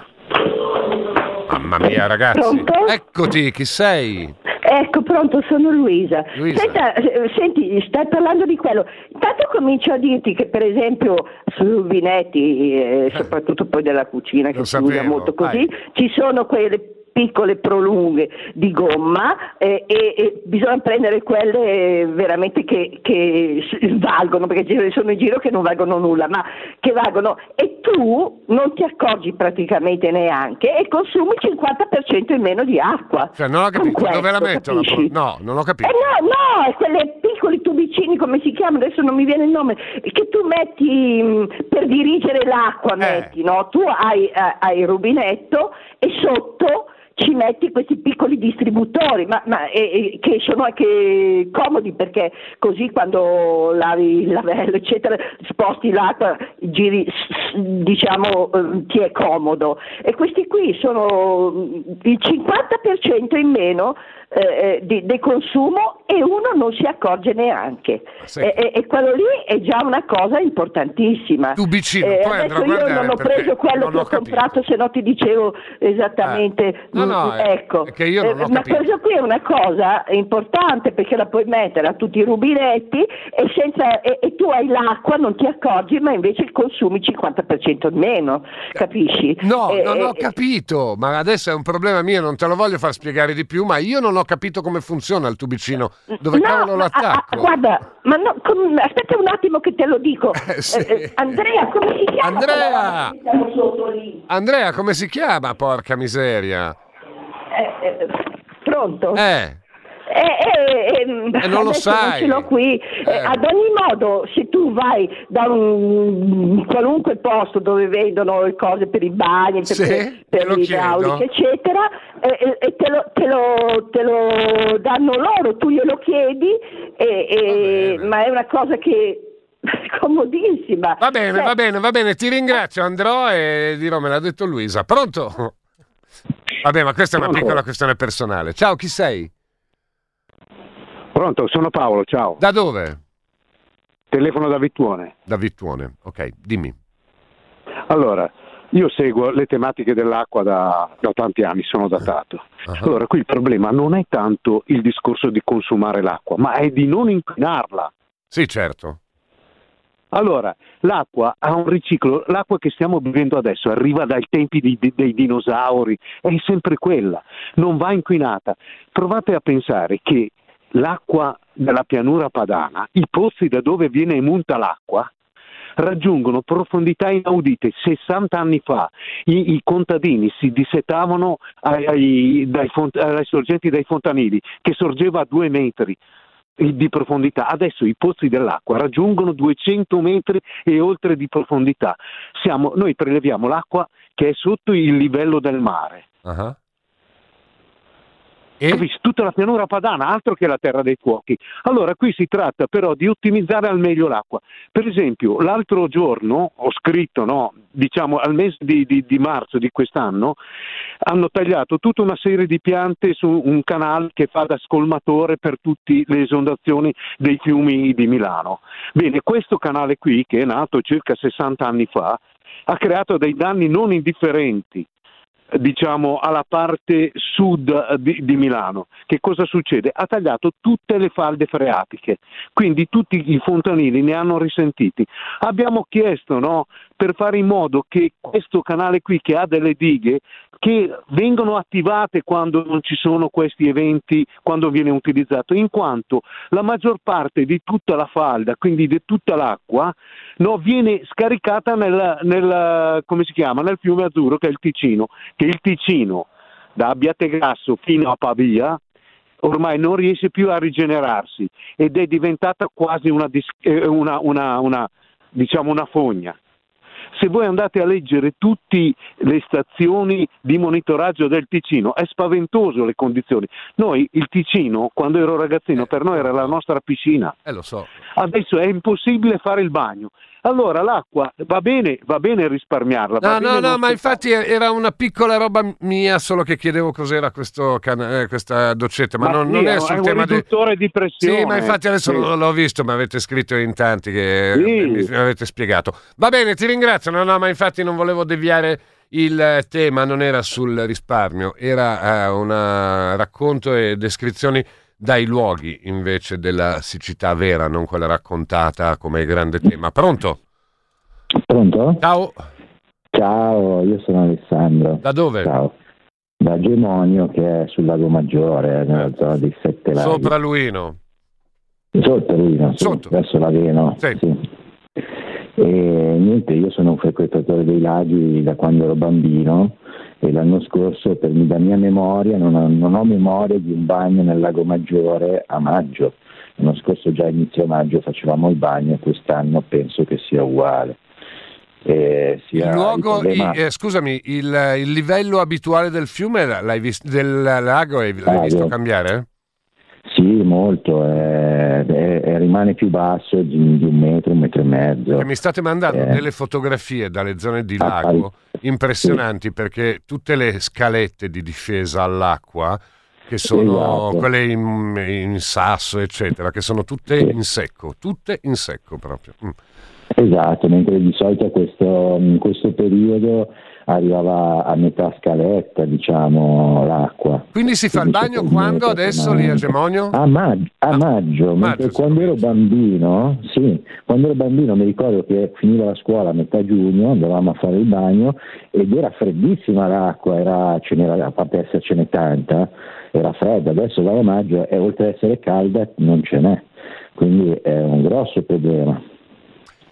Mamma mia ragazzi, Pronto? eccoti, chi sei? Ecco, pronto, sono Luisa. Luisa. Senta, eh, senti, stai parlando di quello. Intanto comincio a dirti che, per esempio, sui rubinetti, eh, soprattutto poi della cucina, che Lo si usa sapevo, molto così, vai. ci sono quelle piccole prolunghe di gomma eh, e, e bisogna prendere quelle veramente che, che valgono, perché ce ne sono in giro che non valgono nulla, ma che valgono e tu non ti accorgi praticamente neanche e consumi il 50% in meno di acqua. Cioè, non ho capito, dove la questo, metto? la pro-? No, non ho capito. Eh no, no, è quelle piccoli tubicini, come si chiamano, adesso non mi viene il nome, che tu metti mh, per dirigere l'acqua, Eh. metti, no? Tu hai, eh, hai il rubinetto e sotto ci metti questi piccoli distributori, ma, ma, eh, eh, che sono anche comodi perché così quando lavi il lavello, eccetera, sposti l'acqua, giri, diciamo, eh, ti è comodo. E questi qui sono mh, il 50% in meno eh, eh, di, del consumo e uno non si accorge neanche. Sì. E, e- quello lì è già una cosa importantissima. Tubicino, Eh, poi andrò io non ho preso quello non che ho ho comprato, se no ti dicevo esattamente. Eh. No, no, Mm, è- ecco. è che io non ho Eh, ma questo qui è una cosa importante perché la puoi mettere a tutti i rubinetti e, senza, e, e tu hai l'acqua, non ti accorgi, ma invece consumi il 50% in meno, capisci? No, Eh, non ho eh, capito, ma adesso è un problema mio, non te lo voglio far spiegare di più, ma io non ho capito come funziona il tubicino, dove No, cavolo ma- ah, l'attacco? ah, guarda, ma no, com- aspetta un attimo che te lo dico. Eh, sì. Eh, eh, Andrea, come si chiama? Andrea! Andrea, come si chiama, porca miseria? Eh, eh, pronto? Eh, Eh, eh, ehm, Eh, non lo sai. Non ce l'ho qui. Eh, Eh. ad ogni modo, se tu vai da un qualunque posto dove vedono le cose per i bagni, per, Sì, per, lo l'idraulica, eccetera, eh, eh, e te, lo, te lo- te lo danno loro, tu glielo chiedi, e- e- ma è una cosa che comodissima. va bene, Cioè, va bene, va bene, ti ringrazio, andrò e dirò, me l'ha detto Luisa. Pronto? Vabbè, ma questa è una piccola questione personale. Ciao, chi sei? Pronto, sono Paolo, ciao. Da dove? Telefono da Vittuone. Da Vittuone, ok, dimmi. Allora, io seguo le tematiche dell'acqua da, da tanti anni, sono datato. Ah. Allora, qui il problema non è tanto il discorso di consumare l'acqua, ma è di non inquinarla. Sì, certo. Allora, l'acqua ha un riciclo, l'acqua che stiamo bevendo adesso arriva dai tempi di- di- dei dinosauri, è sempre quella, non va inquinata. Provate a pensare che l'acqua della pianura padana, i pozzi da dove viene emunta l'acqua, raggiungono profondità inaudite. 60 anni fa i, i contadini si dissetavano ai, ai- dai alle sorgenti dei fontanili, che sorgeva a due metri di profondità. Adesso i pozzi dell'acqua raggiungono 200 metri e oltre di profondità. Siamo- noi preleviamo l'acqua che è sotto il livello del mare. Ah. E? Capisci? Tutta la pianura padana, altro che la terra dei fuochi. Allora qui si tratta però di ottimizzare al meglio l'acqua. Per esempio, l'altro giorno ho scritto, no, diciamo al mese di, di- di marzo di quest'anno, hanno tagliato tutta una serie di piante su un canale che fa da scolmatore per tutte le esondazioni dei fiumi di Milano. Bene, questo canale qui, che è nato circa 60 anni fa, ha creato dei danni non indifferenti diciamo alla parte sud di, di Milano. Che cosa succede? Ha tagliato tutte le falde freatiche, quindi tutti i fontanili ne hanno risentiti. Abbiamo chiesto no, per fare in modo che questo canale qui che ha delle dighe che vengono attivate quando non ci sono questi eventi, quando viene utilizzato, in quanto la maggior parte di tutta la falda, quindi di tutta l'acqua, no, viene scaricata nel, nel- chiama? nel fiume azzurro che è il Ticino, che il Ticino da Abbiategrasso fino a Pavia ormai non riesce più a rigenerarsi ed è diventata quasi una, eh, una- una- una, diciamo una fogna. Se voi andate a leggere tutte le stazioni di monitoraggio del Ticino, è spaventoso le condizioni. Noi, il Ticino, quando ero ragazzino, per noi era la nostra piscina. Eh, lo so. Adesso è impossibile fare il bagno. Allora l'acqua va bene, va bene risparmiarla. No, no, bene no, non ma infatti era una piccola roba mia, solo che chiedevo cos'era questo can- eh, questa doccetta, ma, Ma non, sì, non è è sul un tema del... riduttore di pressione. Sì, ma infatti adesso Sì. l'ho, visto, mi avete scritto in tanti che Sì. mi, avete spiegato. Va bene, ti ringrazio, no, no, ma infatti non volevo deviare il tema non era sul risparmio, era uh, un racconto e descrizioni dai luoghi invece della siccità vera, non quella raccontata come grande tema. Pronto? Pronto? Ciao. Ciao, io sono Alessandro. Da dove? Ciao. Da Gemonio che è sul Lago Maggiore, nella zona dei Sette Laghi. Sopra Luino. Sotto Luino, sì, Sotto. verso Laveno. Sì. sì. E niente, io sono un frequentatore dei laghi da quando ero bambino e l'anno scorso, per, da mia memoria, non ho, non ho memoria di un bagno nel Lago Maggiore a maggio. L'anno scorso già a inizio maggio facevamo il bagno e quest'anno penso che sia uguale. Eh, il luogo, il problema... eh, scusami, il, il, livello abituale del fiume l'hai visto, del lago l'hai ah, visto cambiare? Sì, molto, eh, eh, rimane più basso di, di, un metro, un metro e mezzo. E mi state mandando eh. delle fotografie dalle zone di ah, lago impressionanti sì. perché tutte le scalette di difesa all'acqua, che sono esatto. quelle in, in, sasso, eccetera, che sono tutte sì. in secco, tutte in secco proprio. Mm. Esatto, mentre di solito questo, in questo periodo arrivava a metà scaletta, diciamo, l'acqua. Quindi si fa Quindi il bagno quando adesso lì a Gemonio? A, mag- a ah, maggio, maggio quando ero bambino, sì, quando ero bambino mi ricordo che finiva la scuola a metà giugno, andavamo a fare il bagno ed era freddissima l'acqua, era, ce n'era, a parte essercene tanta, era fredda, adesso vai a maggio e oltre ad essere calda non ce n'è, quindi è un grosso problema.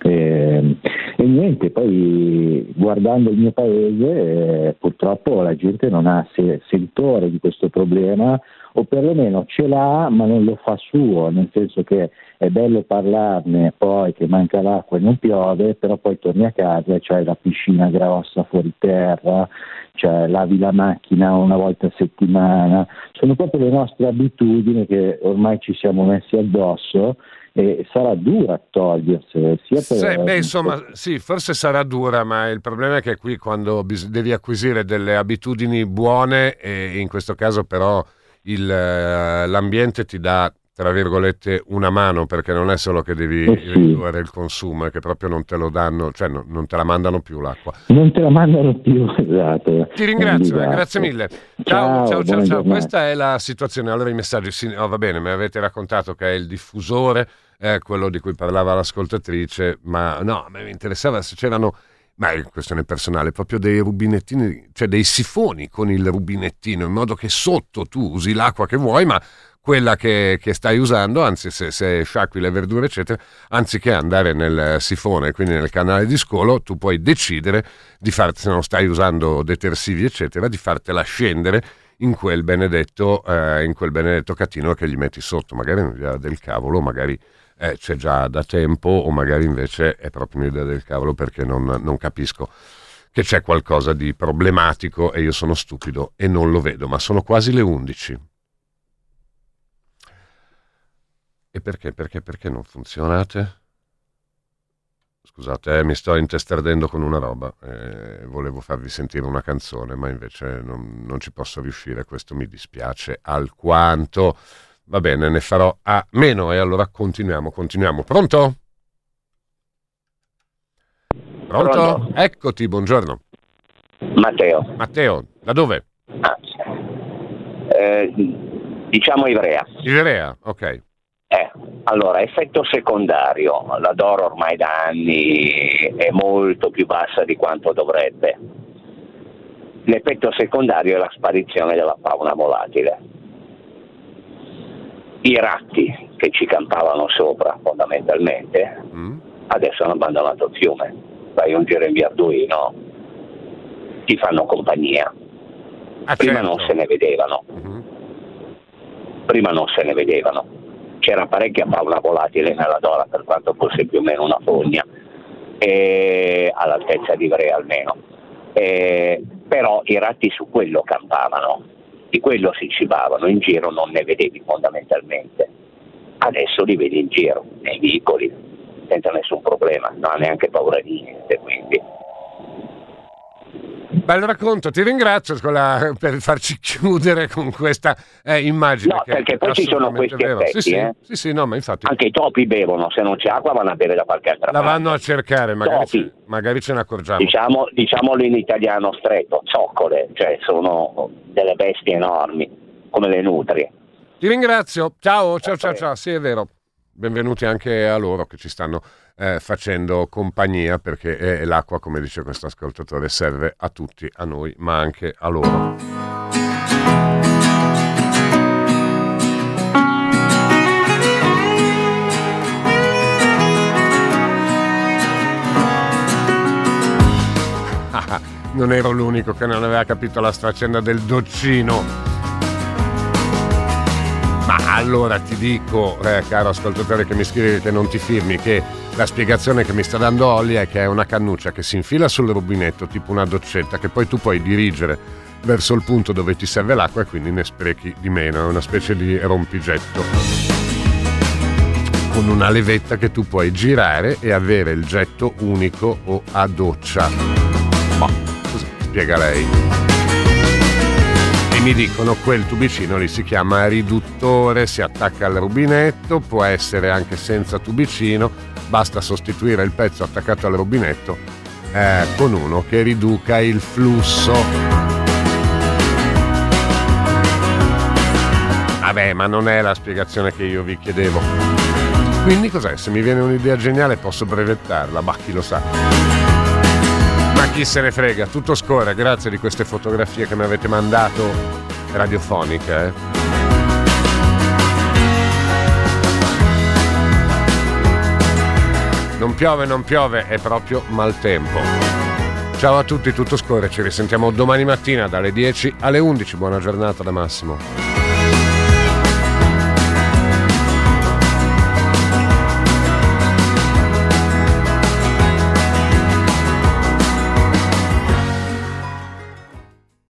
E, e, niente, poi guardando il mio paese eh, purtroppo la gente non ha se, sentore di questo problema o perlomeno ce l'ha ma non lo fa suo, nel senso che è bello parlarne poi che manca l'acqua e non piove, però poi torni a casa e c'hai la piscina grossa fuori terra, cioè lavi la macchina una volta a settimana, sono proprio le nostre abitudini che ormai ci siamo messi addosso e sarà dura togliersele. Sia per, sì, beh, insomma, sì, forse sarà dura, ma il problema è che qui quando bis- devi acquisire delle abitudini buone, e in questo caso però il, eh, l'ambiente ti dà tra virgolette una mano perché non è solo che devi eh sì. ridurre il consumo è che proprio non te lo danno cioè no, non te la mandano più l'acqua non te la mandano più esatto ti ringrazio eh, grazie mille ciao ciao ciao, ciao. questa è la situazione allora i messaggi sì, oh, va bene mi avete raccontato che è il diffusore eh, quello di cui parlava l'ascoltatrice ma no mi interessava se c'erano ma è questione personale, proprio dei rubinettini, cioè dei sifoni con il rubinettino, in modo che sotto tu usi l'acqua che vuoi, ma quella che, che stai usando, anzi se, se, sciacqui le verdure eccetera, anziché andare nel sifone, quindi nel canale di scolo, tu puoi decidere di farti, se non stai usando detersivi eccetera, di fartela scendere in quel benedetto, eh, in quel benedetto catino che gli metti sotto, magari è un'idea del cavolo, magari eh, c'è già da tempo o magari invece è proprio un'idea del cavolo perché non, non capisco che c'è qualcosa di problematico e io sono stupido e non lo vedo, ma sono quasi le 11. E perché? Perché? Perché non funzionate? Scusate, eh, mi sto intestardendo con una roba. Eh, volevo farvi sentire una canzone, ma invece non, non, ci posso riuscire. Questo mi dispiace alquanto. Va bene, ne farò a meno e allora continuiamo, continuiamo. Pronto? Pronto? Pronto? Eccoti, buongiorno. Matteo. Matteo, da dove? Ah, eh, diciamo Ivrea. Ivrea, ok. Eh, allora, effetto secondario, la Doro ormai da anni è molto più bassa di quanto dovrebbe. L'effetto secondario è la sparizione della fauna volatile. I ratti che ci campavano sopra fondamentalmente mm. adesso hanno abbandonato il fiume. Fai un giro in via Arduino, ti fanno compagnia. Ah, Prima certo. non se ne vedevano. Mm-hmm. Prima non se ne vedevano c'era parecchia fauna volatile nella Dora, per quanto fosse più o meno una fogna, eh, all'altezza di Ivrea almeno. Eh, però i ratti su quello campavano, di quello si cibavano, in giro non ne vedevi fondamentalmente. Adesso li vedi in giro, nei vicoli, senza nessun problema, non ha neanche paura di niente. Quindi. Bel racconto, ti ringrazio la, per farci chiudere con questa eh, immagine. No, perché poi ci sono questi vero. effetti. Sì, eh? sì, sì, no, ma infatti. Anche i topi bevono, se non c'è acqua vanno a bere da qualche altra la parte. La vanno a cercare, magari, ce, magari ce ne accorgiamo. Diciamo, diciamolo in italiano stretto, zoccole, cioè sono delle bestie enormi, come le nutrie. Ti ringrazio, ciao, ciao, ciao, ciao, sì è vero. Benvenuti anche a loro che ci stanno eh, facendo compagnia perché eh, l'acqua, come dice questo ascoltatore, serve a tutti, a noi, ma anche a loro. non ero l'unico che non aveva capito la faccenda del doccino. Ma allora ti dico, eh, caro ascoltatore che mi scrive che non ti firmi, che la spiegazione che mi sta dando Olli è che è una cannuccia che si infila sul rubinetto, tipo una doccetta, che poi tu puoi dirigere verso il punto dove ti serve l'acqua e quindi ne sprechi di meno, è una specie di rompigetto. Con una levetta che tu puoi girare e avere il getto unico o a doccia. Ma così spiega lei mi dicono quel tubicino lì si chiama riduttore, si attacca al rubinetto, può essere anche senza tubicino, basta sostituire il pezzo attaccato al rubinetto eh, con uno che riduca il flusso. Vabbè, ma non è la spiegazione che io vi chiedevo. Quindi cos'è? Se mi viene un'idea geniale posso brevettarla, ma chi lo sa. Ma chi se ne frega, tutto scorre, grazie di queste fotografie che mi avete mandato radiofoniche. Eh. Non piove, non piove, è proprio maltempo. Ciao a tutti, tutto scorre, ci risentiamo domani mattina dalle 10 alle 11. Buona giornata da Massimo.